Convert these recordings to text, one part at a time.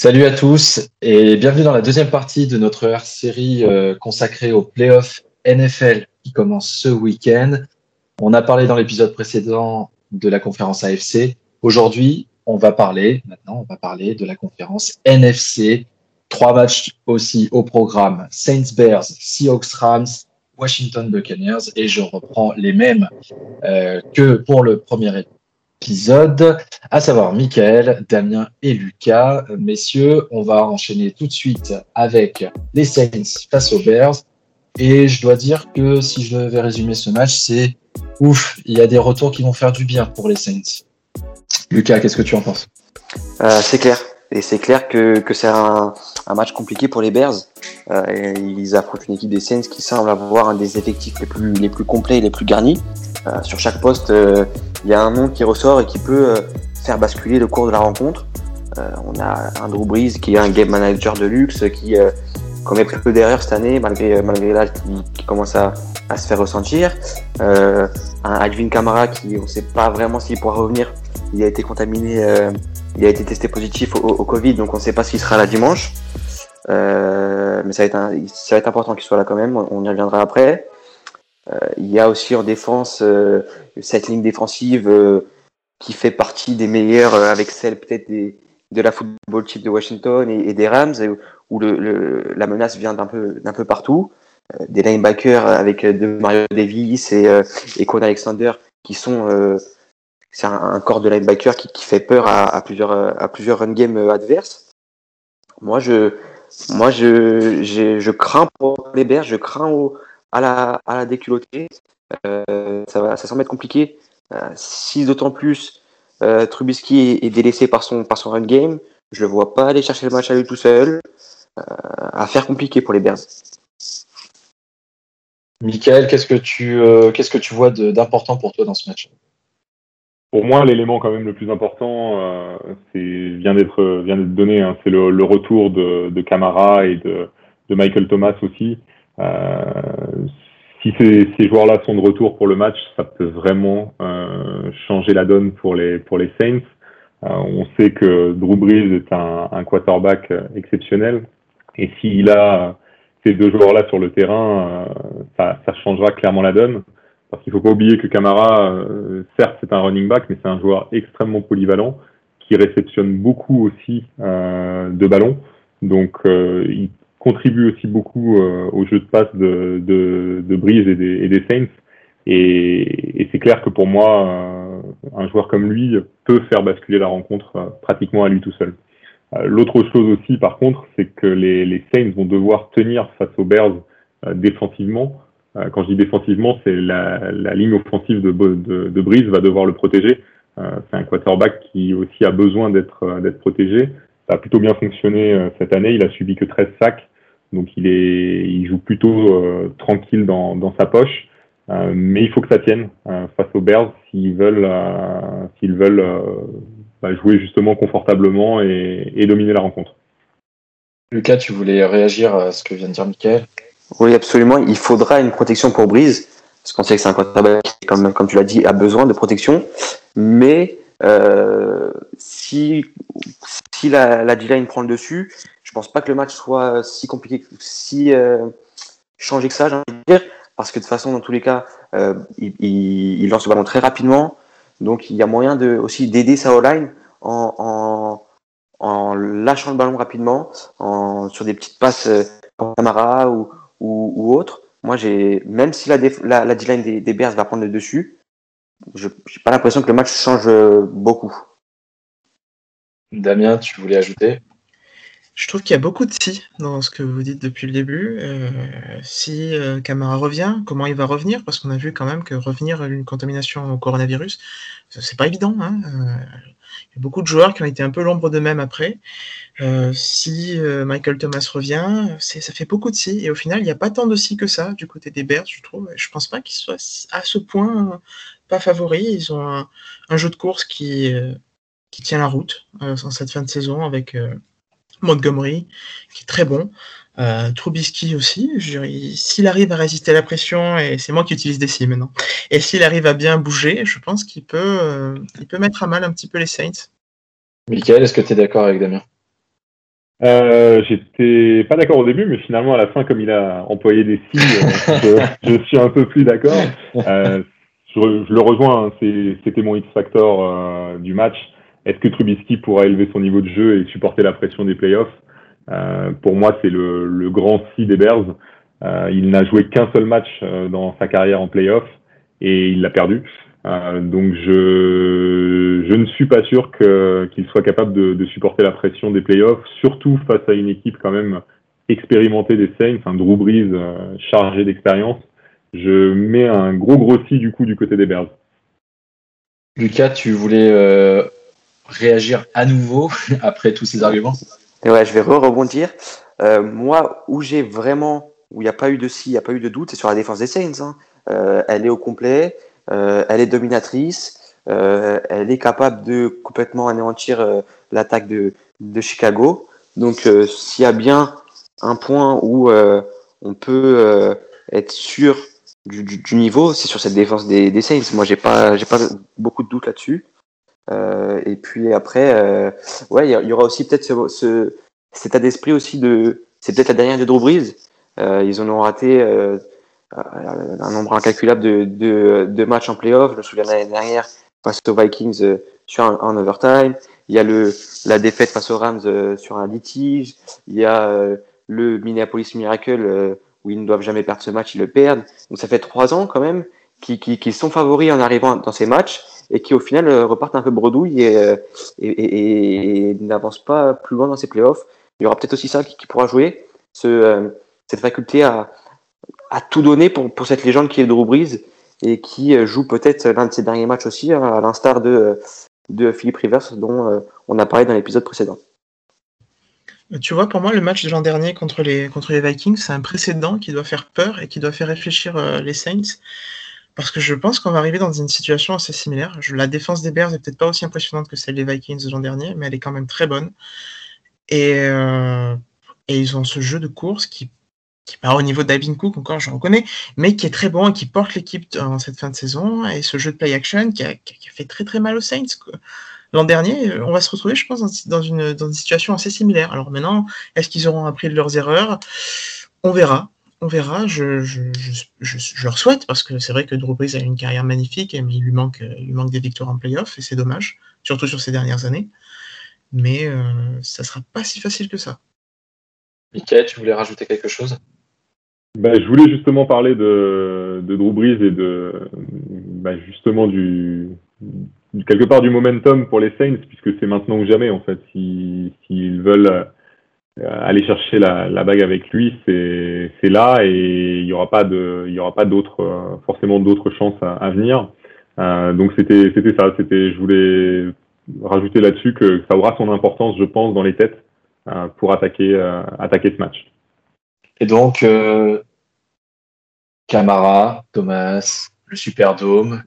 Salut à tous et bienvenue dans la deuxième partie de notre série euh, consacrée aux playoffs NFL qui commence ce week-end. On a parlé dans l'épisode précédent de la conférence AFC. Aujourd'hui, on va parler, maintenant, on va parler de la conférence NFC. Trois matchs aussi au programme. Saints Bears, Seahawks Rams, Washington Buccaneers. Et je reprends les mêmes euh, que pour le premier épisode, à savoir Michael, Damien et Lucas. Messieurs, on va enchaîner tout de suite avec les Saints face aux Bears. Et je dois dire que si je devais résumer ce match, c'est ouf, il y a des retours qui vont faire du bien pour les Saints. Lucas, qu'est-ce que tu en penses? Euh, C'est clair. Et c'est clair que, que c'est un, match compliqué pour les Bears. Euh, ils affrontent une équipe des Saints qui semble avoir un des effectifs les plus complets et les plus garnis. Euh, sur chaque poste, euh, il y a un nom qui ressort et qui peut euh, faire basculer le cours de la rencontre. on a un Drew Brees qui est un game manager de luxe, qui commet peu d'erreurs cette année, malgré, malgré l'âge qui, commence à, se faire ressentir. un Alvin Kamara qui, on ne sait pas vraiment s'il pourra revenir. Il a été contaminé, il a été testé positif au, Covid, donc on ne sait pas s'il sera là dimanche. Mais ça va être important qu'il soit là quand même, on y reviendra après. Euh, il y a aussi en défense euh, cette ligne défensive euh, qui fait partie des meilleures avec celle peut-être de la football team de Washington et, des Rams où le, la menace vient d'un peu, d'un peu partout. des linebackers avec de Mario Davis et, et Con Alexander qui sont c'est un, corps de linebacker qui, qui fait peur à, plusieurs à plusieurs run game adverses. Moi je moi je, je crains pour les Bears, je crains au, à la, à la déculottée. Euh, ça, va, ça semble être compliqué. Euh, si d'autant plus euh, Trubisky est, est, délaissé par son, par son run game, je le vois pas aller chercher le match à lui tout seul. Euh, affaire compliquée pour les Bears. Michael, qu'est-ce que tu euh, qu'est-ce que tu vois d'important pour toi dans ce match? Pour moi, l'élément quand même le plus important, euh, c'est vient d'être vient d'être donné. Hein, c'est le, le, retour de, de Camara et de, de Michael Thomas aussi. Euh, si ces, ces joueurs-là sont de retour pour le match, ça peut vraiment euh, changer la donne pour les pour les Saints. Euh, on sait que Drew Brees est un, un quarterback exceptionnel, et s'il a ces deux joueurs-là sur le terrain, ça, ça, changera clairement la donne. Parce qu'il faut pas oublier que Camara, certes, c'est un running back, mais c'est un joueur extrêmement polyvalent qui réceptionne beaucoup aussi euh, de ballons. Donc, euh, il contribue aussi beaucoup euh, au jeu de passe de, de, de Breeze et des, et des Saints. Et, et c'est clair que pour moi, euh, un joueur comme lui peut faire basculer la rencontre euh, pratiquement à lui tout seul. Euh, l'autre chose aussi, par contre, c'est que les, les, Saints vont devoir tenir face aux Bears euh, défensivement. Quand je dis défensivement, c'est la, la, ligne offensive de, de, de va devoir le protéger. c'est un quarterback qui aussi a besoin d'être d'être protégé. Ça a plutôt bien fonctionné cette année. Il a subi que 13 sacs. Donc il est, il joue plutôt euh, tranquille dans, dans, sa poche, euh, mais il faut que ça tienne euh, face aux Bears s'ils veulent, s'ils veulent bah, jouer justement confortablement et, et, dominer la rencontre. Lucas, tu voulais réagir à ce que vient de dire Michael? Oui, absolument. Il faudra une protection pour Brise, parce qu'on sait que c'est un quarterback qui, comme, comme tu l'as dit, a besoin de protection, mais euh, si, si la, la D-line prend le dessus, je pense pas que le match soit si compliqué, si euh, changé que ça, j'ai envie de dire, parce que de toute façon, dans tous les cas, euh, il, lance le ballon très rapidement, donc il y a moyen de aussi d'aider sa O-line en, en, en, lâchant le ballon rapidement, en, sur des petites passes pour Camara ou, autre. Moi, j'ai même si la, la, la D-line des, des Bears va prendre le dessus, je n'ai pas l'impression que le match change beaucoup. Damien, tu voulais ajouter? Je trouve qu'il y a beaucoup de si dans ce que vous dites depuis le début. Euh, si euh, Camara revient, comment il va revenir? Parce qu'on a vu quand même que revenir d'une contamination au coronavirus, c'est pas évident. Hein euh, il y a beaucoup de joueurs qui ont été un peu l'ombre d'eux-mêmes après. Euh, si euh, Michael Thomas revient, ça fait beaucoup de si. Et au final, il n'y a pas tant de si que ça du côté des Bears, je trouve. Je pense pas qu'ils soient à ce point pas favoris. Ils ont un, un jeu de course qui, qui tient la route en cette fin de saison avec Montgomery, qui est très bon. Euh, Trubisky aussi, s'il arrive à résister à la pression, et c'est moi qui utilise des si maintenant, et s'il arrive à bien bouger, je pense qu'il peut, euh, il peut mettre à mal un petit peu les Saints. Michael, est-ce que tu es d'accord avec Damien? Euh, J'étais pas d'accord au début, mais finalement à la fin, comme il a employé des si, euh, je, suis un peu plus d'accord. Euh, je, le rejoins, hein, c'était mon X factor euh, du match. Est-ce que Trubisky pourra élever son niveau de jeu et supporter la pression des playoffs? Pour moi, c'est le, grand si des Bears. il n'a joué qu'un seul match dans sa carrière en playoffs et il l'a perdu. Euh, donc je, ne suis pas sûr qu'il soit capable de, supporter la pression des playoffs, surtout face à une équipe quand même expérimentée des Saints, un Drew Brees euh, chargé d'expérience. Je mets un gros grossi du coup du côté des Bears. Lucas, tu voulais euh, réagir à nouveau après tous ces arguments Ouais, je vais re-rebondir. Euh, moi, où j'ai vraiment, où il n'y a pas eu de si, il n'y a pas eu de doute, c'est sur la défense des Saints. Hein. Euh, elle est au complet. Euh, elle est dominatrice, elle est capable de complètement anéantir l'attaque de, de Chicago. Donc s'il y a bien un point où on peut être sûr du, du, niveau, c'est sur cette défense des, des Saints. Moi, j'ai pas, j'ai pas beaucoup de doutes là-dessus. Euh, et puis après, euh, ouais, il y, aura aussi peut-être ce, ce, cet état d'esprit aussi de, c'est peut-être la dernière de Drew Brees. Euh, ils en ont raté un nombre incalculable de, de, de, matchs en playoff. Je me souviens l'année dernière face aux Vikings euh, sur un, overtime. Il y a le, la défaite face aux Rams sur un litige. Il y a le Minneapolis Miracle où ils ne doivent jamais perdre ce match, ils le perdent. Donc ça fait trois ans quand même qui, qui, qui sont favoris en arrivant dans ces matchs et qui au final repartent un peu bredouille et, et, et, n'avancent pas plus loin dans ces playoffs. Il y aura peut-être aussi ça qui, pourra jouer, ce, cette faculté à, tout donner pour, pour cette légende qui est Drew Brees et qui euh, joue peut-être l'un de ses derniers matchs aussi, hein, à l'instar de, de Philippe Rivers dont euh, on a parlé dans l'épisode précédent. Tu vois, pour moi, le match de l'an dernier contre les, contre les Vikings, c'est un précédent qui doit faire peur et qui doit faire réfléchir euh, les Saints. Parce que je pense qu'on va arriver dans une situation assez similaire. La défense des Bears n'est peut-être pas aussi impressionnante que celle des Vikings l'an dernier, mais elle est quand même très bonne. Et, euh, ils ont ce jeu de course qui pas au niveau d'Alvin Cook encore, je reconnais, mais qui est très bon et qui porte l'équipe dans cette fin de saison. Et ce jeu de play action qui a, qui a fait très très mal aux Saints. L'an dernier, on va se retrouver, je pense, dans une, dans une situation assez similaire. Alors maintenant, est-ce qu'ils auront appris de leurs erreurs? On verra. On verra. Je, je, je, je, leur souhaite parce que c'est vrai que Drew Brees a une carrière magnifique, mais il lui manque, il lui manque des victoires en playoff et c'est dommage, surtout sur ces dernières années. Mais euh, ça sera pas si facile que ça. Michael, tu voulais rajouter quelque chose? Ben, je voulais justement parler de, de Drew Brees et de ben, justement du quelque part du momentum pour les Saints puisque c'est maintenant ou jamais en fait s'ils si, veulent euh, aller chercher la, la bague avec lui c'est c'est là et il y aura pas de il y aura pas d'autres euh, forcément d'autres chances à, à venir euh, donc c'était c'était ça c'était je voulais rajouter là-dessus que ça aura son importance je pense dans les têtes euh, pour attaquer attaquer ce match et donc, euh, Camara, Thomas, le Superdome.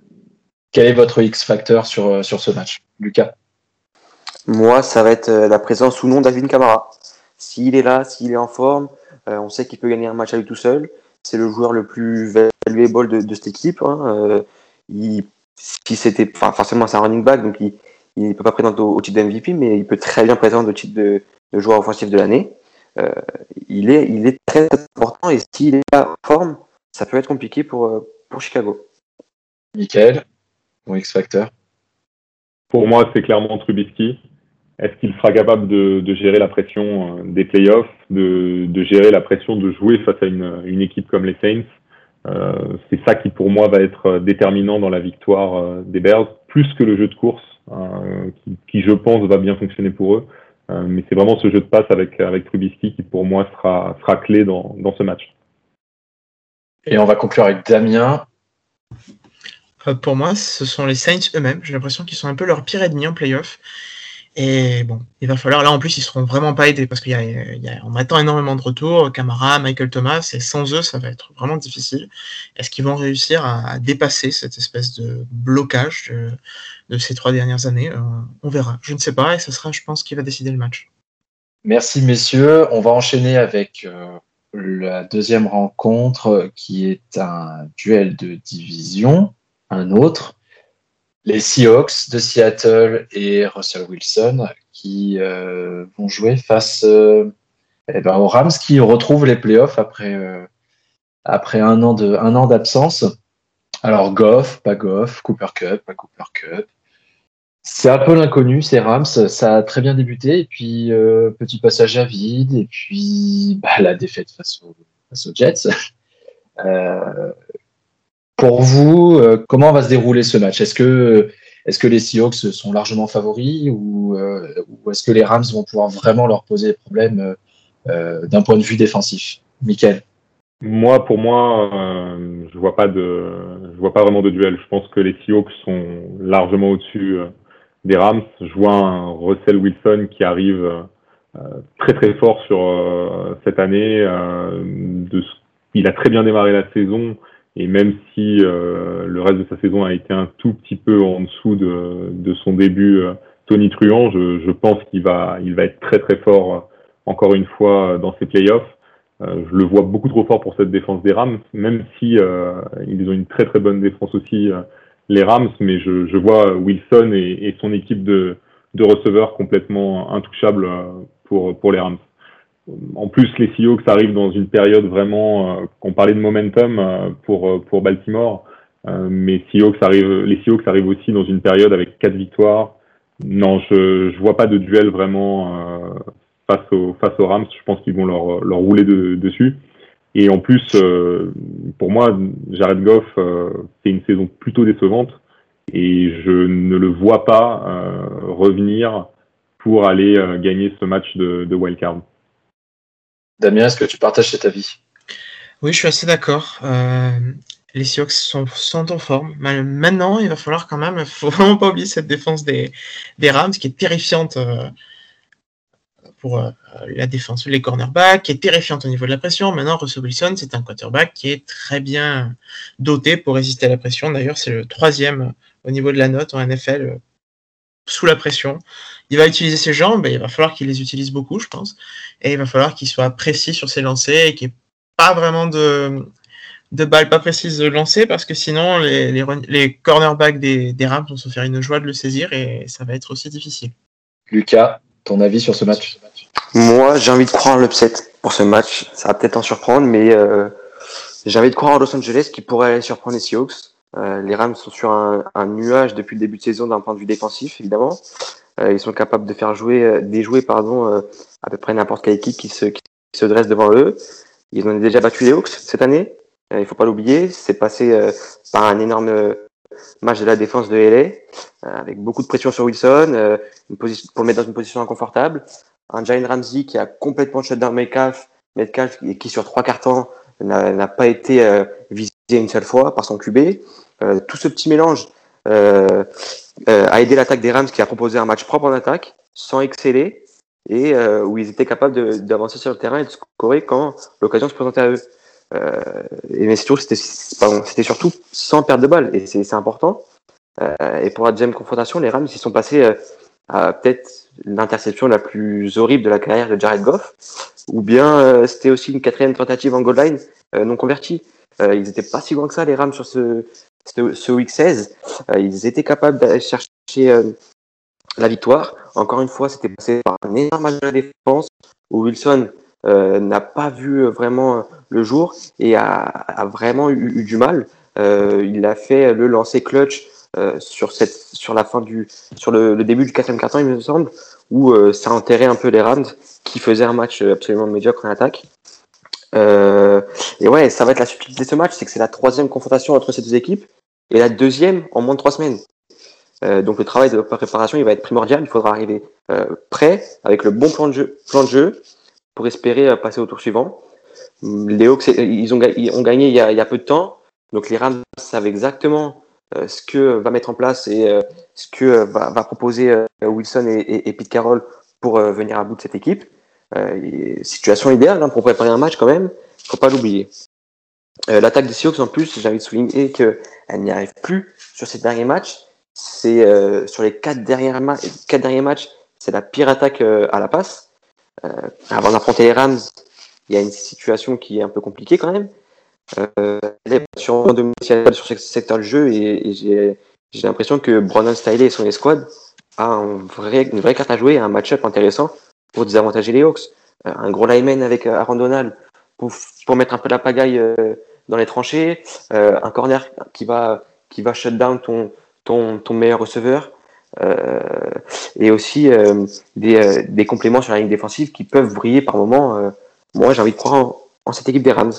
Quel est votre X factor sur, euh, sur ce match, Lucas? Moi, ça va être euh, la présence ou non d'Alvin Camara. S'il est là, s'il est en forme, on sait qu'il peut gagner un match à lui tout seul. C'est le joueur le plus valuable de, de cette équipe. Hein. il, si c'était, enfin, forcément, c'est un running back, donc il ne peut pas présenter au, titre d'MVP, mais il peut très bien présenter au titre de, de joueur offensif de l'année. Euh, il, est, il est très important et s'il est pas en forme, ça peut être compliqué pour, euh, pour Chicago. Michael, mon X-Factor Pour moi, c'est clairement Trubisky. Est-ce qu'il sera capable de, de, gérer la pression euh, des playoffs, de, de, gérer la pression de jouer face à une, une équipe comme les Saints? Euh, C'est ça qui, pour moi, va être déterminant dans la victoire des Bears, plus que le jeu de course, euh, qui, qui, je pense, va bien fonctionner pour eux. Euh, mais c'est vraiment ce jeu de passe avec, avec Trubisky qui, pour moi, sera, sera clé dans, dans ce match. Et on va conclure avec Damien. Euh, pour moi, ce sont les Saints eux-mêmes. J'ai l'impression qu'ils sont un peu leur pire ennemi en playoff. Et bon, il va falloir, là en plus, ils seront vraiment pas aidés parce qu'on attend énormément de retours. Camara, Michael Thomas, et sans eux, ça va être vraiment difficile. Est-ce qu'ils vont réussir à, dépasser cette espèce de blocage de, ces trois dernières années? Euh, On verra. Je ne sais pas et ce sera, je pense, qui va décider le match. Merci, messieurs. On va enchaîner avec euh, la deuxième rencontre qui est un duel de division, un autre les Seahawks de Seattle et Russell Wilson qui vont jouer face eh ben, aux Rams qui retrouvent les playoffs après, après un an de un an d'absence. Alors Goff, pas Goff, Cooper Cup, pas Cooper Cup. C'est un peu l'inconnu, c'est Rams. Ça a très bien débuté, et puis petit passage à vide, et puis bah, la défaite face aux Jets. Euh, pour vous, euh, comment va se dérouler ce match? Est-ce que, les Seahawks sont largement favoris ou, euh, ou est-ce que les Rams vont pouvoir vraiment leur poser des problèmes d'un point de vue défensif? Michael moi, pour moi, je vois vois pas vraiment de duel. Je pense que les Seahawks sont largement au-dessus des Rams. Je vois un Russell Wilson qui arrive très très fort sur cette année. il a très bien démarré la saison et même si euh, le reste de sa saison a été un tout petit peu en dessous de, de son début euh, Tony Truant, je, je pense qu'il va, il va être très très fort euh, encore une fois dans ses playoffs. je le vois beaucoup trop fort pour cette défense des Rams, même si ils ont une très très bonne défense aussi les Rams, mais je, je vois Wilson et, et, son équipe de, de receveurs complètement intouchables pour, pour les Rams en plus, les Seahawks arrivent dans une période vraiment, euh, qu'on parlait de momentum euh, pour, euh, pour Baltimore, mais Seahawks arrivent, les Seahawks arrivent aussi dans une période avec quatre victoires. Non, je ne vois pas de duel vraiment face, aux, face aux Rams. Je pense qu'ils vont leur, leur rouler dessus. Et en plus, pour moi, Jared Goff c'est une saison plutôt décevante et je ne le vois pas revenir pour aller gagner ce match de, de wildcard. Damien, est-ce que tu partages cet avis? Oui, je suis assez d'accord. Euh, les Seahawks sont, en forme. Maintenant, il va falloir quand même, faut vraiment pas oublier cette défense des, Rams qui est terrifiante euh, pour euh, la défense, les cornerbacks, qui est terrifiante au niveau de la pression. Maintenant, Russell Wilson, c'est un quarterback qui est très bien doté pour résister à la pression. D'ailleurs, c'est le troisième au niveau de la note en NFL sous la pression. Il va utiliser ses jambes et il va falloir qu'il les utilise beaucoup, je pense. Et il va falloir qu'il soit précis sur ses lancers et qu'il n'y ait pas vraiment de, de balles pas précises de lancer parce que sinon les, les, cornerbacks des, des Rams vont se faire une joie de le saisir et ça va être aussi difficile. Lucas, ton avis sur ce match? Moi, j'ai envie de croire l'upset pour ce match. Ça va peut-être en surprendre, mais euh, j'ai envie de croire en Los Angeles qui pourrait aller surprendre les Seahawks. Euh, les Rams sont sur un, un, nuage depuis le début de saison d'un point de vue défensif, évidemment. Euh, ils sont capables de faire jouer, euh, déjouer pardon, euh, à peu près n'importe quelle équipe qui se, qui se dresse devant eux. Ils ont déjà battu les Hawks cette année. il faut pas l'oublier. C'est passé par un énorme match de la défense de LA, avec beaucoup de pression sur Wilson, une position, pour le mettre dans une position inconfortable. Un Giant Ramsey qui a complètement shut down Metcalf, Metcalf qui sur trois cartons n'a pas été visé une seule fois par son QB. tout ce petit mélange euh, euh, a aidé l'attaque des Rams qui a proposé un match propre en attaque, sans exceller, et euh, où ils étaient capables d'avancer sur le terrain et de scorer quand l'occasion se présentait à eux. Euh, et mais c'était c'était surtout sans perdre de balle, et c'est important. Euh, et pour la deuxième confrontation, les Rams ils sont passés euh, à peut-être l'interception la plus horrible de la carrière de Jared Goff, ou bien c'était aussi une quatrième tentative en goal line non convertie. ils étaient pas si loin que ça les Rams sur ce ce, week 16, euh, ils étaient capables d'aller chercher euh, la victoire. Encore une fois, c'était passé par un énorme match de la défense où Wilson euh, n'a pas vu vraiment le jour et a, vraiment eu, du mal. il a fait le lancer clutch sur cette sur la fin du sur le, début du quatrième carton, il me semble, où ça enterrait un peu les Rams qui faisaient un match absolument médiocre en attaque. Euh, et ouais, ça va être la subtilité de ce match, c'est que c'est la troisième confrontation entre ces deux équipes et la deuxième en moins de trois semaines. Euh, donc le travail de préparation, il va être primordial. Il faudra arriver euh, prêt avec le bon plan de jeu, plan de jeu pour espérer euh, passer au tour suivant. Les Hawks, ils ont, ils ont gagné il y, a, il y, a, peu de temps, donc les Rams savent exactement euh, ce que va mettre en place et euh, ce que va, va proposer Wilson et, et, et, Pete Carroll pour venir à bout de cette équipe. Euh, situation idéale hein, pour préparer un match quand même, faut pas l'oublier. Euh, L'attaque des Seahawks en plus, j'ai envie de souligner qu'elle n'y arrive plus sur ces derniers matchs. C'est euh, sur les quatre derniers, quatre derniers matchs, c'est la pire attaque euh, à la passe. Euh, avant d'affronter les Rams, il y a une situation qui est un peu compliquée quand même. Euh, de sur ce secteur de jeu et, et j'ai l'impression que Brandon Stiley et son escouade a une vraie carte à jouer, un match-up intéressant pour désavantager les Hawks. Euh, un gros lineman avec euh, Aaron Donald pour, pour mettre un peu la pagaille dans les tranchées, un corner qui va, qui va shut down ton, ton, ton meilleur receveur. et aussi des, des, compléments sur la ligne défensive qui peuvent briller par moment. moi, j'ai envie de croire en, cette équipe des Rams.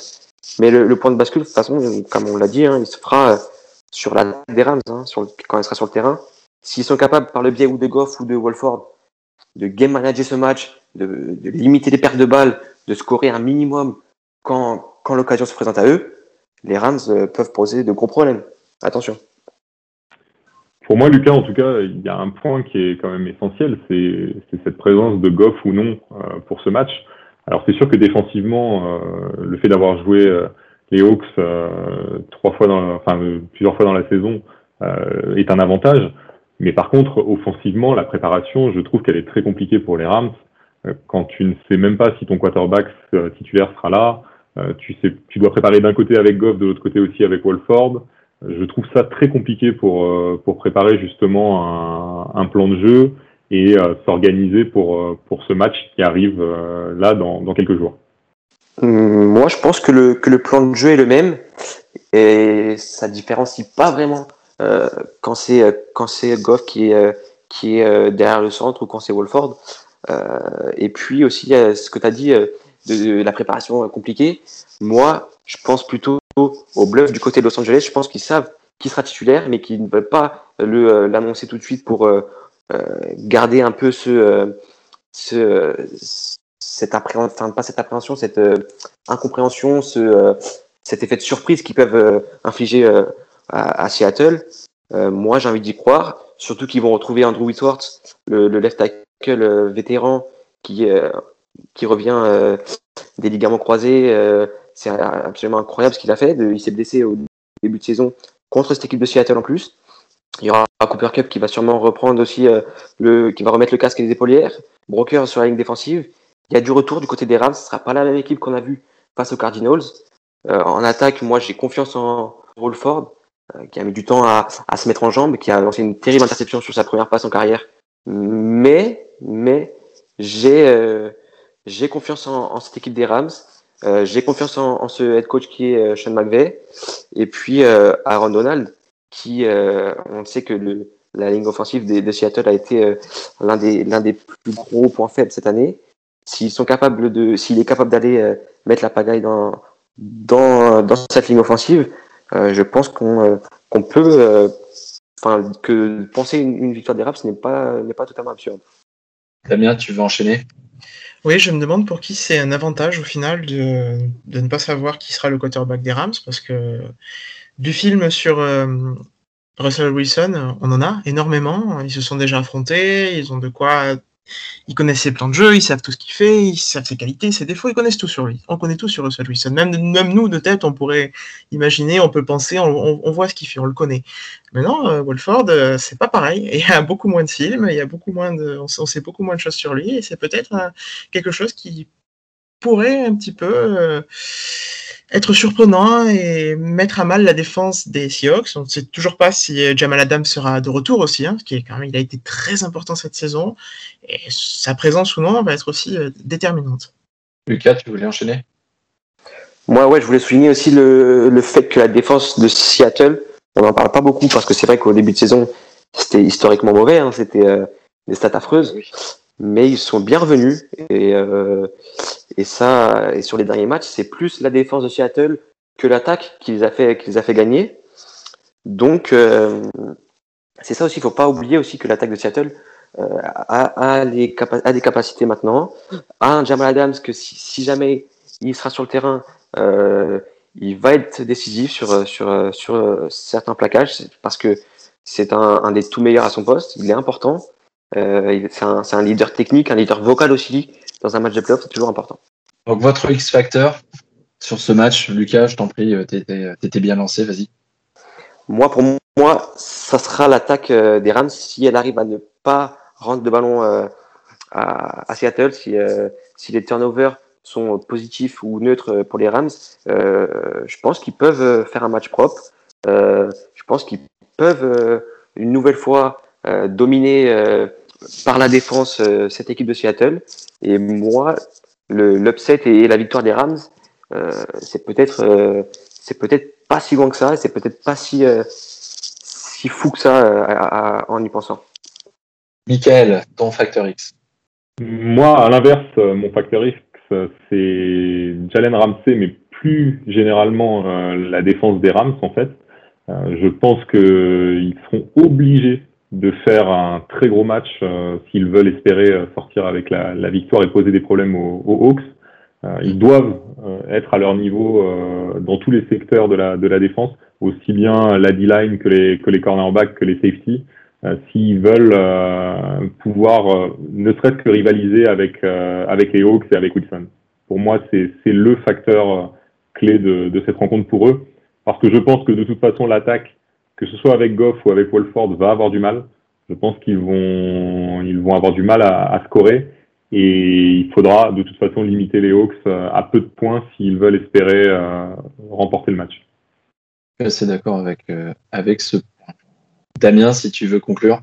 Mais le, point de bascule, de toute façon, comme on l'a dit, hein, il se fera sur la des Rams, hein, sur quand il sera sur le terrain. S'ils sont capables, par le biais ou de Goff ou de Wolford, de game manager ce match, de, limiter les pertes de balles, de scorer un minimum quand, quand l'occasion se présente à eux, les Rams euh, peuvent poser de gros problèmes. Attention. Pour moi, Lucas, en tout cas, il y a un point qui est quand même essentiel, c'est cette présence de Goff ou non euh, pour ce match. Alors c'est sûr que défensivement, euh, le fait d'avoir joué les Hawks trois fois dans, enfin plusieurs fois dans la saison est un avantage. Mais par contre, offensivement, la préparation, je trouve qu'elle est très compliquée pour les Rams. Euh, quand tu ne sais même pas si ton quarterback euh, titulaire sera là, euh, tu, sais, tu dois préparer d'un côté avec Goff, de l'autre côté aussi avec Wolford. Je trouve ça très compliqué pour, pour préparer justement un, un plan de jeu et s'organiser pour, pour ce match qui arrive là dans, dans quelques jours. Hum, moi, je pense que le, que le plan de jeu est le même et ça différencie pas vraiment euh, quand c'est Goff qui est qui est derrière le centre ou quand c'est Wolford. Euh, et puis aussi, ce que tu as dit euh, de, la préparation compliquée. Moi, je pense plutôt au bluff du côté de Los Angeles. Je pense qu'ils savent qui sera titulaire, mais qu'ils ne veulent pas l'annoncer tout de suite pour garder un peu ce, ce cette appréhension, enfin pas cette appréhension, cette incompréhension, ce, cet effet de surprise qu'ils peuvent infliger à, Seattle. moi, j'ai envie d'y croire, surtout qu'ils vont retrouver Andrew Whitworth, le, le left tackle le vétéran qui, euh, qui revient euh, des ligaments croisés. Euh, c'est absolument incroyable ce qu'il a fait. il s'est blessé au début de saison contre cette équipe de Seattle en plus. Il y aura Cooper Cup qui va sûrement reprendre aussi le, qui va remettre le casque et les épaulières. Broker sur la ligne défensive. Il y a du retour du côté des Rams. Ce sera pas la même équipe qu'on a vu face aux Cardinals. en attaque, moi, j'ai confiance en Wolford, qui a mis du temps à, se mettre en jambe, qui a lancé une terrible interception sur sa première passe en carrière. Mais mais j'ai euh, j'ai confiance en, en, cette équipe des Rams. Euh, j'ai confiance en, en, ce head coach qui est euh, Sean McVay. Et puis euh, Aaron Donald, qui, euh, on sait que le, la ligne offensive de, de Seattle a été l'un des, l'un des plus gros points faibles cette année. S'ils sont capables de, s'il est capable d'aller mettre la pagaille dans, dans, dans cette ligne offensive, je pense qu'on qu'on peut, enfin, que penser une, une victoire des Rams n'est pas, n'est pas totalement absurde. Damien, tu veux enchaîner? Oui, je me demande pour qui c'est un avantage au final de, de, ne pas savoir qui sera le quarterback des Rams, parce que du film sur euh, Russell Wilson, on en a énormément. Ils se sont déjà affrontés, ils ont de quoi ils connaissent ses plans de jeu, ils savent tout ce qu'il fait, ils savent ses qualités, ses défauts, ils connaissent tout sur lui. On connaît tout sur Russell Wilson. Même, même nous, de tête, on pourrait imaginer, on peut penser, on, voit ce qu'il fait, on le connaît. Maintenant, euh, Wolford, euh, c'est pas pareil. Il y a beaucoup moins de films, il y a beaucoup moins de, on, sait beaucoup moins de choses sur lui, et c'est peut-être euh, quelque chose qui pourrait un petit peu être surprenant et mettre à mal la défense des Seahawks. On ne sait toujours pas si euh, Jamal Adams sera de retour aussi, hein, qui est quand même, il a été très important cette saison. Et sa présence ou non va être aussi euh, déterminante. Lucas, tu voulais enchaîner? Moi, ouais, je voulais souligner aussi le, le fait que la défense de Seattle, on n'en parle pas beaucoup parce que c'est vrai qu'au début de saison, c'était historiquement mauvais, hein, c'était euh, des stats affreuses. Mais ils sont bien revenus et, euh, et ça, et sur les derniers matchs, c'est plus la défense de Seattle que l'attaque qui les a fait, qui les a fait gagner. Donc, euh, c'est ça aussi. Il faut pas oublier aussi que l'attaque de Seattle euh, a, des capacités maintenant. A un Jamal Adams que si, jamais il sera sur le terrain, euh, il va être décisif sur, certains plaquages parce que c'est un, des tout meilleurs à son poste. Il est important. C'est un, leader technique, un leader vocal aussi dans un match de playoff, c'est toujours important. Donc votre X Factor sur ce match, Lucas, je t'en prie, euh, t'étais bien lancé, vas-y. Moi, pour moi, ça sera l'attaque euh, des Rams si elle arrive à ne pas rendre de ballon euh, à, à, Seattle, si, si les turnovers sont positifs ou neutres pour les Rams, je pense qu'ils peuvent faire un match propre. je pense qu'ils peuvent une nouvelle fois dominer par la défense cette équipe de Seattle. Et moi, l'upset et la victoire des Rams, c'est peut-être c'est peut-être pas si loin que ça, c'est peut-être pas si, si fou que ça en y pensant. Michael, ton facteur X. Moi, à l'inverse, mon facteur X, c'est Jalen Ramsey, mais plus généralement euh, la défense des Rams, en fait. Euh, je pense qu'ils seront obligés de faire un très gros match euh, s'ils veulent espérer sortir avec la, victoire et poser des problèmes aux, Hawks. ils doivent être à leur niveau dans tous les secteurs de la, de la défense, aussi bien la D-line que les, que les cornerbacks, que les safety. Euh, s'ils veulent euh, pouvoir euh, ne serait-ce que rivaliser avec, avec les Hawks et avec Wilson. Pour moi, c'est le facteur clé de, de, cette rencontre pour eux, parce que je pense que de toute façon, l'attaque, que ce soit avec Goff ou avec Wolford, va avoir du mal. Je pense qu'ils vont, ils vont avoir du mal à, à scorer et il faudra de toute façon limiter les Hawks à peu de points s'ils veulent espérer remporter le match. Je suis d'accord avec, avec ce Damien, si tu veux conclure.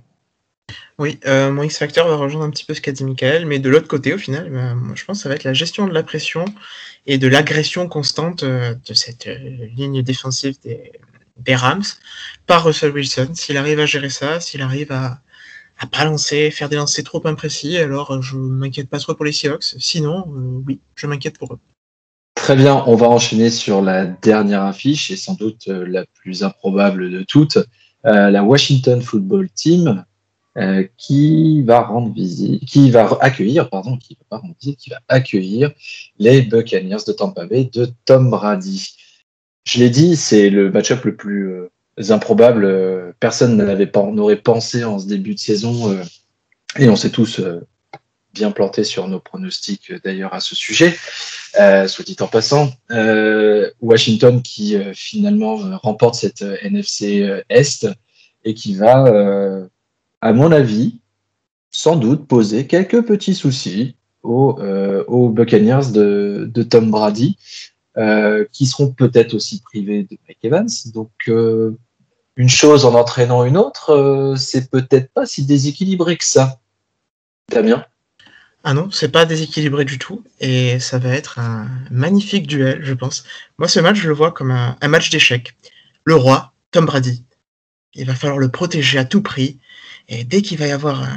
Oui, euh, mon X-Factor va rejoindre un petit peu ce qu'a dit Michael, mais de l'autre côté, au final, moi, je pense que ça va être la gestion de la pression et de l'agression constante euh, de cette euh, ligne défensive des, Rams par Russell Wilson. S'il arrive à gérer ça, s'il arrive à, à pas lancer, faire des lancers trop imprécis, alors je m'inquiète pas trop pour les Seahawks. Sinon, oui, je m'inquiète pour eux. Très bien, on va enchaîner sur la dernière affiche et sans doute la plus improbable de toutes. Euh, la Washington Football Team euh, qui va rendre visite, qui va accueillir, pardon, qui va accueillir les Buccaneers de Tampa Bay de Tom Brady. Je l'ai dit, c'est le match-up le plus euh, improbable. Personne n'aurait pensé en ce début de saison, et on s'est tous bien plantés sur nos pronostics d'ailleurs à ce sujet. Euh, soit dit en passant, euh, Washington qui euh, finalement remporte cette NFC Est et qui va, à mon avis, sans doute poser quelques petits soucis aux, Buccaneers de, Tom Brady, qui seront peut-être aussi privés de Mike Evans. Donc, une chose en entraînant une autre, c'est peut-être pas si déséquilibré que ça. Damien? Ah non, c'est pas déséquilibré du tout et ça va être un magnifique duel, je pense. Moi, ce match, je le vois comme un, match d'échecs. Le roi, Tom Brady, il va falloir le protéger à tout prix et dès qu'il va y avoir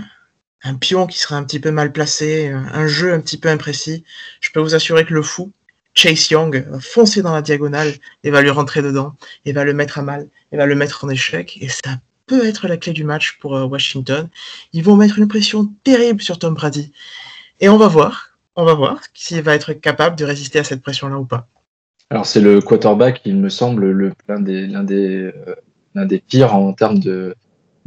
un, pion qui sera un petit peu mal placé, un, jeu un petit peu imprécis, je peux vous assurer que le fou, Chase Young, va foncer dans la diagonale et va lui rentrer dedans et va le mettre à mal et va le mettre en échec et ça peut être la clé du match pour euh, Washington. Ils vont mettre une pression terrible sur Tom Brady et on va voir, on va voir s'il va être capable de résister à cette pression-là ou pas. Alors c'est le quarterback, il me semble, l'un des, l'un des, euh, pires en termes de,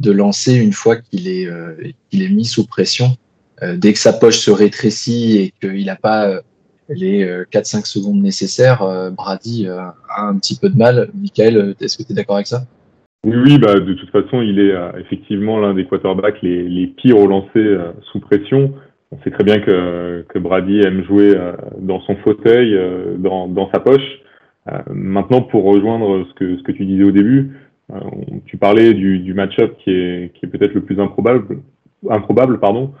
lancer une fois qu'il est, euh, mis sous pression. Euh, dès que sa poche se rétrécit et qu'il n'a pas les 4-5 secondes nécessaires, Brady a un petit peu de mal. Michael, est-ce que tu es d'accord avec ça? Oui, oui bah, de toute façon, il est effectivement l'un des quarterbacks les, les pires au lancer sous pression on sait très bien que, que Brady aime jouer euh, dans son fauteuil, euh, dans, dans sa poche. Euh, maintenant, pour rejoindre ce que, ce que tu disais au début, tu parlais du, du match-up qui est, qui est peut-être le plus improbable, improbable. Pardon.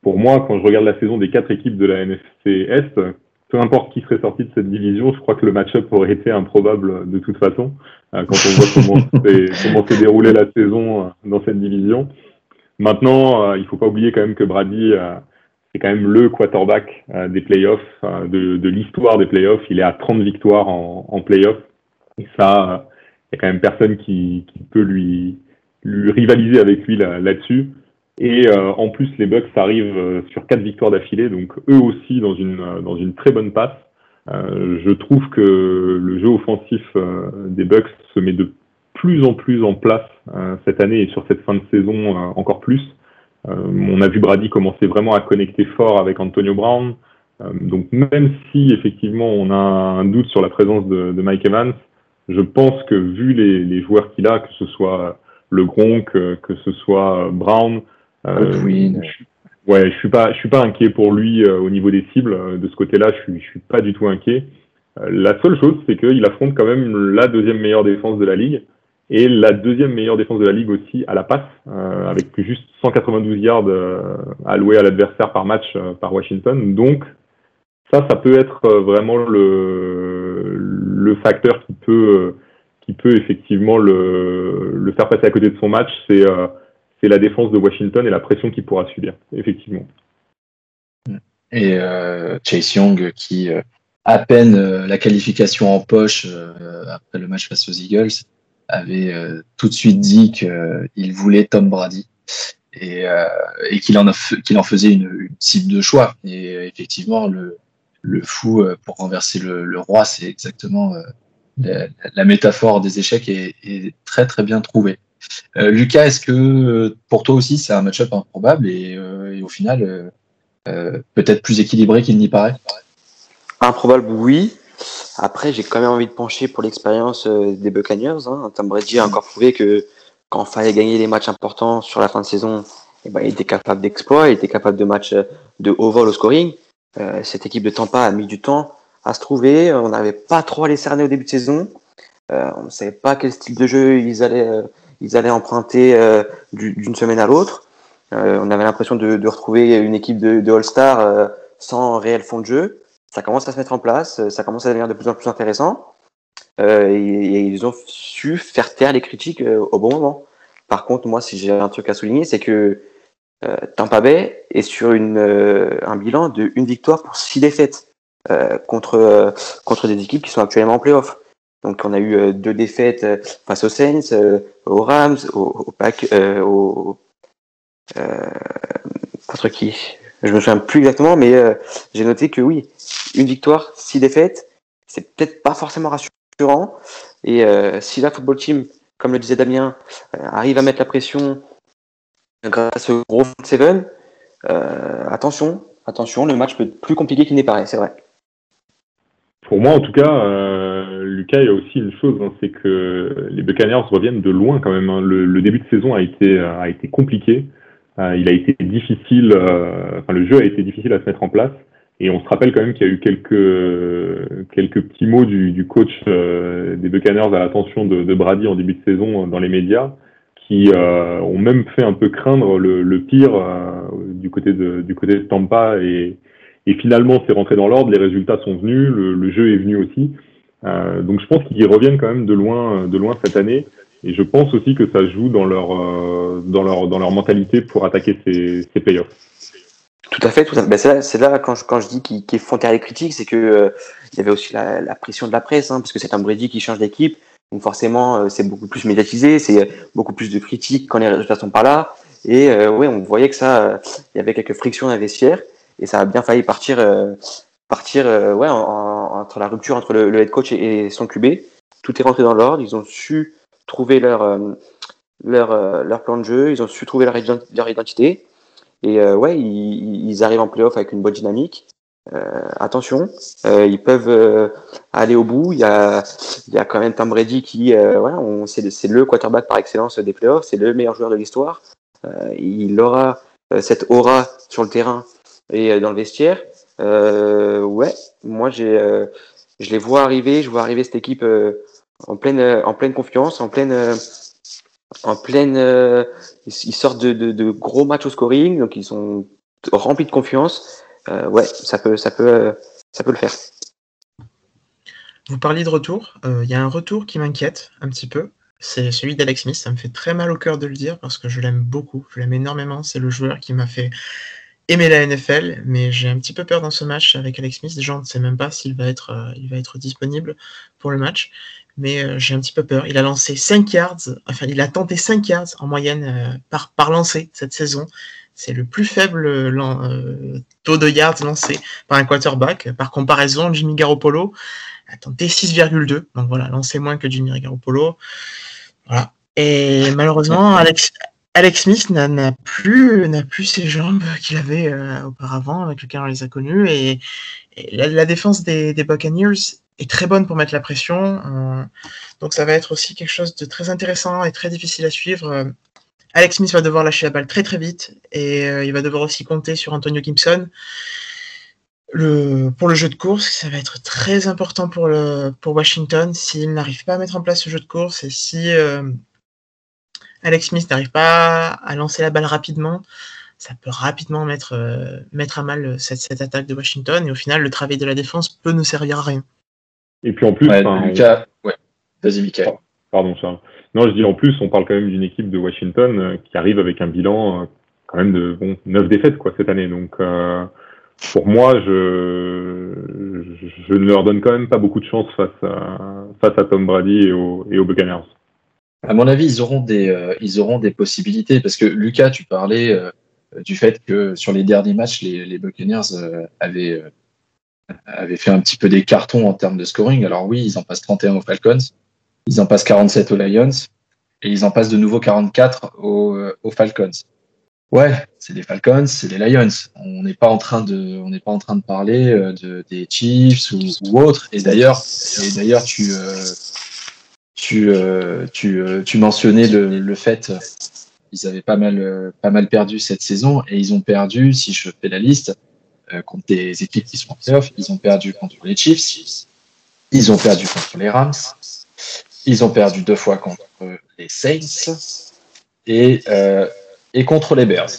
Pour moi, quand je regarde la saison des quatre équipes de la NFC Est, peu importe qui serait sorti de cette division, je crois que le match-up aurait été improbable de toute façon, quand on voit comment s'est déroulée la saison dans cette division. Maintenant, il faut pas oublier quand même que Brady c'est quand même le quarterback euh, des playoffs, euh, de, de l'histoire des playoffs. Il est à 30 victoires en, en playoffs. Et ça, il y a quand même personne qui, qui peut lui, lui rivaliser avec lui là-dessus. Et euh, en plus, les Bucks arrivent sur quatre victoires d'affilée, donc eux aussi dans une, dans une très bonne passe. je trouve que le jeu offensif des Bucks se met de plus en plus en place cette année et sur cette fin de saison encore plus. Euh, on a vu Brady commencer vraiment à connecter fort avec Antonio Brown. Euh, donc même si effectivement on a un doute sur la présence de, Mike Evans, je pense que vu les, joueurs qu'il a, que ce soit le Gronk, que ce soit Brown, euh, je, ouais, je suis pas, je suis pas inquiet pour lui au niveau des cibles. De ce côté-là, je suis, je suis pas du tout inquiet. la seule chose, c'est qu'il affronte quand même la deuxième meilleure défense de la ligue. et la deuxième meilleure défense de la ligue aussi à la passe, euh, avec plus juste 192 yards euh, alloués à l'adversaire par match euh, par Washington. Donc ça, ça peut être vraiment le, le facteur qui peut, qui peut effectivement le, le faire passer à côté de son match, c'est c'est la défense de Washington et la pression qu'il pourra subir, effectivement. Et Chase Young qui à peine la qualification en poche après le match face aux Eagles, avait euh, tout de suite dit qu'il voulait Tom Brady et, euh, qu'il en, faisait une, cible de choix. Et euh, effectivement, le, fou pour renverser le, roi, c'est exactement la, la, métaphore des échecs est, est, très très bien trouvée. Euh, Lucas, est-ce que pour toi aussi c'est un match-up improbable et, et au final peut-être plus équilibré qu'il n'y paraît? Improbable, oui. Après, j'ai quand même envie de pencher pour l'expérience euh, des Buccaneers. Hein. Tom Brady a encore prouvé que quand il fallait gagner les matchs importants sur la fin de saison, eh ben, il était capable d'exploits, il était capable de matchs euh, de haut vol au scoring. Euh, cette équipe de Tampa a mis du temps à se trouver. On n'avait pas trop à les cerner au début de saison. Euh, on ne savait pas quel style de jeu ils allaient, ils allaient emprunter d'une semaine à l'autre. on avait l'impression de, de, retrouver une équipe de, de All-Star sans réel fond de jeu ça commence à se mettre en place, euh, ça commence à devenir de plus en plus intéressant. Euh, et, ils ont su faire taire les critiques euh, au bon moment. Par contre, moi, si j'ai un truc à souligner, c'est que euh, Tampa Bay est sur une, un bilan de une victoire pour six défaites contre contre des équipes qui sont actuellement en playoff. Donc, on a eu deux défaites face aux Saints, aux Rams, aux, aux Pack, aux contre qui? Je me souviens plus exactement, mais euh, j'ai noté que oui, une victoire, six défaites, c'est peut-être pas forcément rassurant. Et euh, si la football team, comme le disait Damien, euh, arrive à mettre la pression grâce au gros front seven, attention, attention, le match peut être plus compliqué qu'il n'est paraît, c'est vrai. Pour moi, en tout cas, Lucas, il y a aussi une chose, hein, c'est que les Buccaneers reviennent de loin quand même. Hein. Le, le, début de saison a été, a été compliqué. Euh, il a été difficile, euh, enfin le jeu a été difficile à se mettre en place. Et on se rappelle quand même qu'il y a eu quelques quelques petits mots du, du coach euh, des Buccaneers à l'attention de, de, Brady en début de saison dans les médias, qui euh, ont même fait un peu craindre le, le pire euh, du côté de du côté de Tampa. Et, et finalement, c'est rentré dans l'ordre. Les résultats sont venus, le, jeu est venu aussi. donc, je pense qu'ils reviennent quand même de loin de loin cette année. Et je pense aussi que ça joue dans leur, euh, dans leur, dans leur mentalité pour attaquer ces, ces. Tout à fait. Ben c'est là, quand je, quand je dis qu'ils qu font taire les critiques, c'est que euh, il y avait aussi la, pression de la presse, hein, parce que c'est un Brady qui change d'équipe. Donc forcément, euh, c'est beaucoup plus médiatisé, c'est beaucoup plus de critiques quand les résultats sont pas là. Et euh, ouais, on voyait que ça, il y avait quelques frictions dans et ça a bien failli partir, partir, ouais, en, en, entre la rupture entre le, head coach et, son QB. Tout est rentré dans l'ordre. Ils ont su trouver leur, euh, leur, euh, leur plan de jeu, ils ont su trouver leur, identité. Et euh, ouais, ils, arrivent en playoff avec une bonne dynamique. Euh, attention, euh, ils peuvent aller au bout. Il y a, il y a quand même Tom Brady qui, voilà, c'est le quarterback par excellence des playoffs, c'est le meilleur joueur de l'histoire. il aura cette aura sur le terrain et dans le vestiaire. ouais, moi j'ai, je les vois arriver, je vois arriver cette équipe en pleine, euh, en pleine confiance, en pleine, euh, en pleine, euh, ils sortent de, gros matchs au scoring, donc ils sont remplis de confiance. Euh, ouais, ça peut, ça peut, ça peut le faire. Vous parliez de retour. Il y a un retour qui m'inquiète un petit peu. C'est celui d'Alex Smith. Ça me fait très mal au cœur de le dire parce que je l'aime beaucoup. Je l'aime énormément. C'est le joueur qui m'a fait aimer la NFL, mais j'ai un petit peu peur dans ce match avec Alex Smith. Déjà, on ne sait même pas s'il va être, il va être disponible pour le match mais euh, j'ai un petit peu peur. Il a lancé 5 yards, enfin il a tenté 5 yards en moyenne euh, par, par lancé cette saison. C'est le plus faible euh, taux de yards lancé par un quarterback. Par comparaison, Jimmy Garoppolo a tenté 6,2. Donc voilà, lancé moins que Jimmy Garoppolo. Voilà. Et malheureusement, Alex, Alex Smith n'a plus, plus ses jambes qu'il avait auparavant, avec lesquelles on les a connues. Et, la, défense des, Buccaneers est très bonne pour mettre la pression. Euh, donc ça va être aussi quelque chose de très intéressant et très difficile à suivre. Euh, Alex Smith va devoir lâcher la balle très très vite et euh, il va devoir aussi compter sur Antonio Gibson. le, pour le jeu de course, ça va être très important pour, le, pour Washington s'il n'arrive pas à mettre en place ce jeu de course et si euh, Alex Smith n'arrive pas à lancer la balle rapidement, ça peut rapidement mettre, euh, mettre à mal cette, cette, attaque de Washington et au final, le travail de la défense peut ne servir à rien. Et puis en plus, ouais, Lucas, ouais. vas-y, Michael. Pardon, Charles. Non, je dis en plus, on parle quand même d'une équipe de Washington euh, qui arrive avec un bilan quand même de bon, 9 défaites quoi, cette année. Donc, pour moi, je, je, ne leur donne quand même pas beaucoup de chance face à, face à Tom Brady et aux, et aux Buccaneers. À mon avis, ils auront des, euh, ils auront des possibilités parce que Lucas, tu parlais euh, du fait que sur les derniers matchs, les, Buccaneers euh, avaient, avaient fait un petit peu des cartons en termes de scoring. Alors oui, ils en passent 31 aux Falcons, ils en passent 47 aux Lions et ils en passent de nouveau 44 aux, aux Falcons. Ouais, c'est les Falcons, c'est les Lions. On n'est pas en train de, on n'est pas en train de parler de, des Chiefs ou, ou autres. Et d'ailleurs, et d'ailleurs, tu, tu, euh, euh, tu mentionnais le, fait, ils avaient pas mal, pas mal perdu cette saison et ils ont perdu, si je fais la liste, contre des équipes qui sont en playoff, ils ont perdu contre les Chiefs, ils ont perdu contre les Rams, ils ont perdu deux fois contre les Saints et contre les Bears.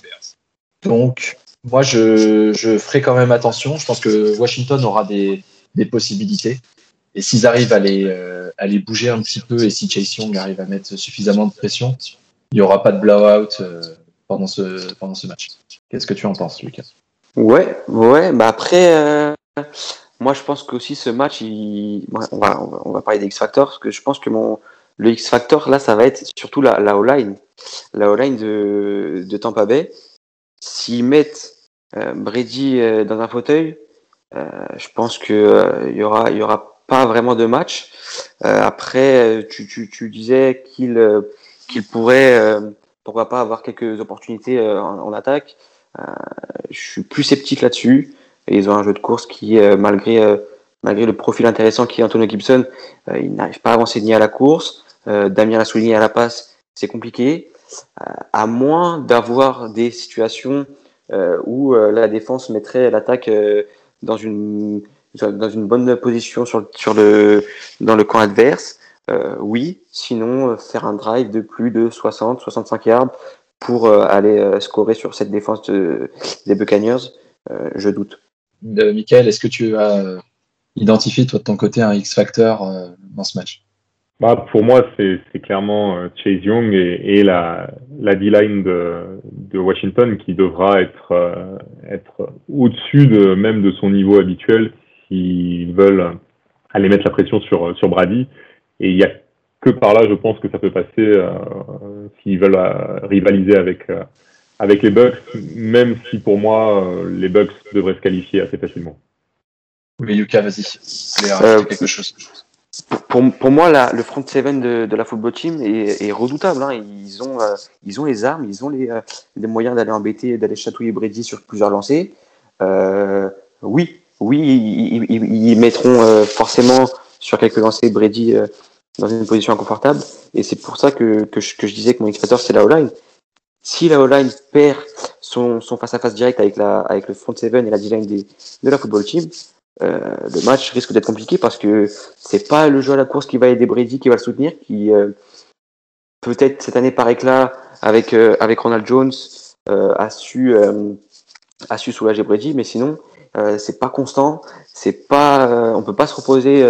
Donc, moi, je, ferai quand même attention. Je pense que Washington aura des possibilités. Et s'ils arrivent à les, euh, à les bouger un petit peu et si Chase Young arrive à mettre suffisamment de pression, il n'y aura pas de blowout euh, pendant, ce, pendant ce match. Qu'est-ce que tu en penses, Lucas? Ouais, ouais. Bah après, euh, moi, je pense qu'aussi ce match, on, va, on va parler des X-Factor, parce que je pense que mon, le X-Factor, là, ça va être surtout la, la O-line. La O-line de, de Tampa Bay. S'ils mettent euh, Brady dans un fauteuil, je pense qu'il il y, aura, y aura pas vraiment de match. Euh, après, tu, tu, disais qu'il qu'il pourrait, pourquoi pas, avoir quelques opportunités en, attaque. je suis plus sceptique là-dessus. Ils ont un jeu de course qui, malgré malgré le profil intéressant qui est Antonio Gibson, euh, il n'arrive pas à avancer ni à la course. Euh, Damien l'a souligné à la passe, c'est compliqué. Euh, à moins d'avoir des situations où la défense mettrait l'attaque dans une dans une bonne position sur, sur le dans le camp adverse. oui, sinon faire un drive de plus de 60, 65 yards pour aller scorer sur cette défense de, des Buccaneers, je doute. Michael, est-ce que tu as identifié toi de ton côté un X factor dans ce match? Bah, pour moi, c'est clairement euh, Chase Young et, et la, la D-line de, de, Washington qui devra être, euh, être au-dessus de, même de son niveau habituel s'ils veulent aller mettre la pression sur, sur Brady. Et il n'y a que par là, je pense que ça peut passer euh, s'ils veulent euh, rivaliser avec, euh, avec les Bucks, même si pour moi, les Bucks devraient se qualifier assez facilement. Oui, Lucas, vas-y. quelque chose? pour, pour moi, la, le front seven de, de la football team est, est redoutable. Hein. Ils, ont, euh, ils ont les armes, ils ont les, euh, les moyens d'aller embêter, d'aller chatouiller Brady sur plusieurs lancers. Euh, oui, oui, ils, mettront euh, forcément sur quelques lancers Brady euh, dans une position inconfortable. Et c'est pour ça que, que, je, que je disais que mon experteur, c'est la O-line. Si la O-line perd son, son face-à-face direct avec, la, avec le front seven et la D-line de la football team, euh, le match risque d'être compliqué parce que c'est pas le jeu à la course qui va aider Brady, qui va le soutenir, qui euh, peut-être cette année par éclat avec euh, avec Ronald Jones a su a su soulager Brady, mais sinon c'est pas constant, c'est pas on peut pas se reposer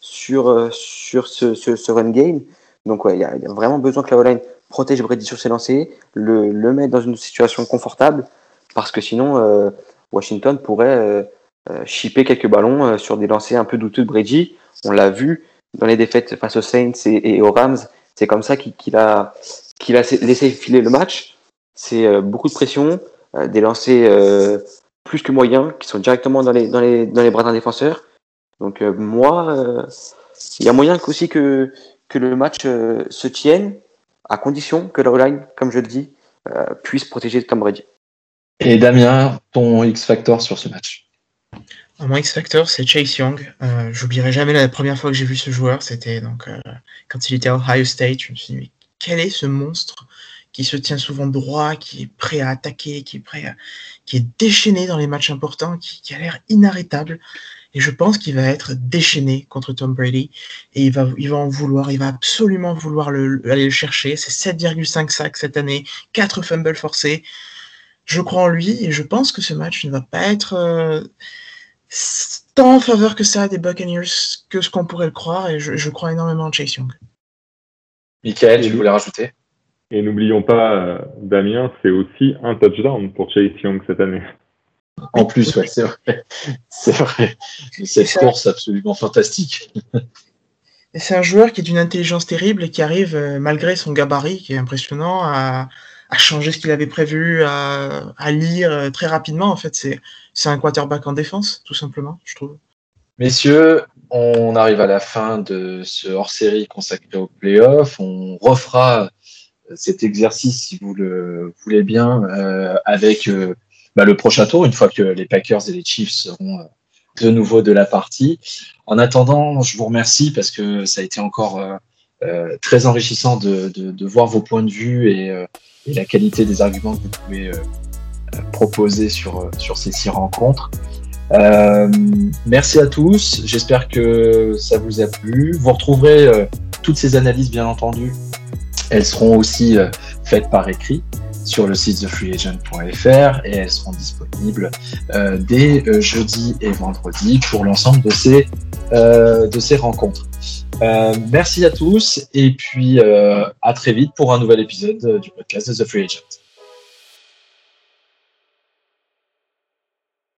sur sur ce, ce, ce, run game. Donc ouais, il y, a, y, a vraiment besoin que la O-line protège Brady sur ses lancers, le, le mettre dans une situation confortable, parce que sinon Washington pourrait euh, chipper quelques ballons euh, sur des lancers un peu douteux de Brady. On l'a vu dans les défaites face aux Saints et, aux Rams. C'est comme ça qu'il a, qu'il a laissé filer le match. C'est euh, beaucoup de pression, des lancers plus que moyens qui sont directement dans les, dans les, dans les bras d'un défenseur. Donc moi, il y a moyen aussi que, que le match se tienne à condition que la line, comme je le dis, puisse protéger Tom Brady. Et Damien, ton X Factor sur ce match? Mon X Factor, c'est Chase Young. Euh, J'oublierai jamais la première fois que j'ai vu ce joueur. C'était donc euh, quand il était à Ohio State. Je me suis dit, mais quel est ce monstre? Qui se tient souvent droit, qui est prêt à attaquer, qui est prêt à, qui est déchaîné dans les matchs importants, qui, qui a l'air inarrêtable. Et je pense qu'il va être déchaîné contre Tom Brady. Et il va, il va en vouloir, il va absolument vouloir le, aller le chercher. C'est 7,5 sacs cette année, 4 fumbles forcés. Je crois en lui et je pense que ce match ne va pas être euh, tant en faveur que ça des Buccaneers que ce qu'on pourrait le croire. Et je, je crois énormément en Chase Young. Michael, tu voulais rajouter? Et n'oublions pas, euh, Damien, c'est aussi un touchdown pour Chase Young cette année. En plus, ouais, c'est vrai. C'est vrai. Cette course absolument fantastique. C'est un joueur qui est d'une intelligence terrible et qui arrive, euh, malgré son gabarit qui est impressionnant, à, à changer ce qu'il avait prévu, à, à, lire euh, très rapidement. En fait, c'est un quarterback en défense, tout simplement, je trouve. Messieurs, on arrive à la fin de ce hors-série consacré aux playoffs. On refera cet exercice, si vous le voulez bien, euh, avec euh, bah, le prochain tour, une fois que les Packers et les Chiefs seront euh, de nouveau de la partie. En attendant, je vous remercie parce que ça a été encore euh, euh, très enrichissant de, voir vos points de vue et, euh, et, la qualité des arguments que vous pouvez proposer sur, sur ces six rencontres. merci à tous. J'espère que ça vous a plu. Vous retrouverez toutes ces analyses, bien entendu. Elles seront aussi faites par écrit sur le site thefreeagent.fr et elles seront disponibles euh, dès euh, jeudi et vendredi pour l'ensemble de ces, euh, de ces rencontres. Euh, merci à tous et puis euh, à très vite pour un nouvel épisode du podcast The Free Agent.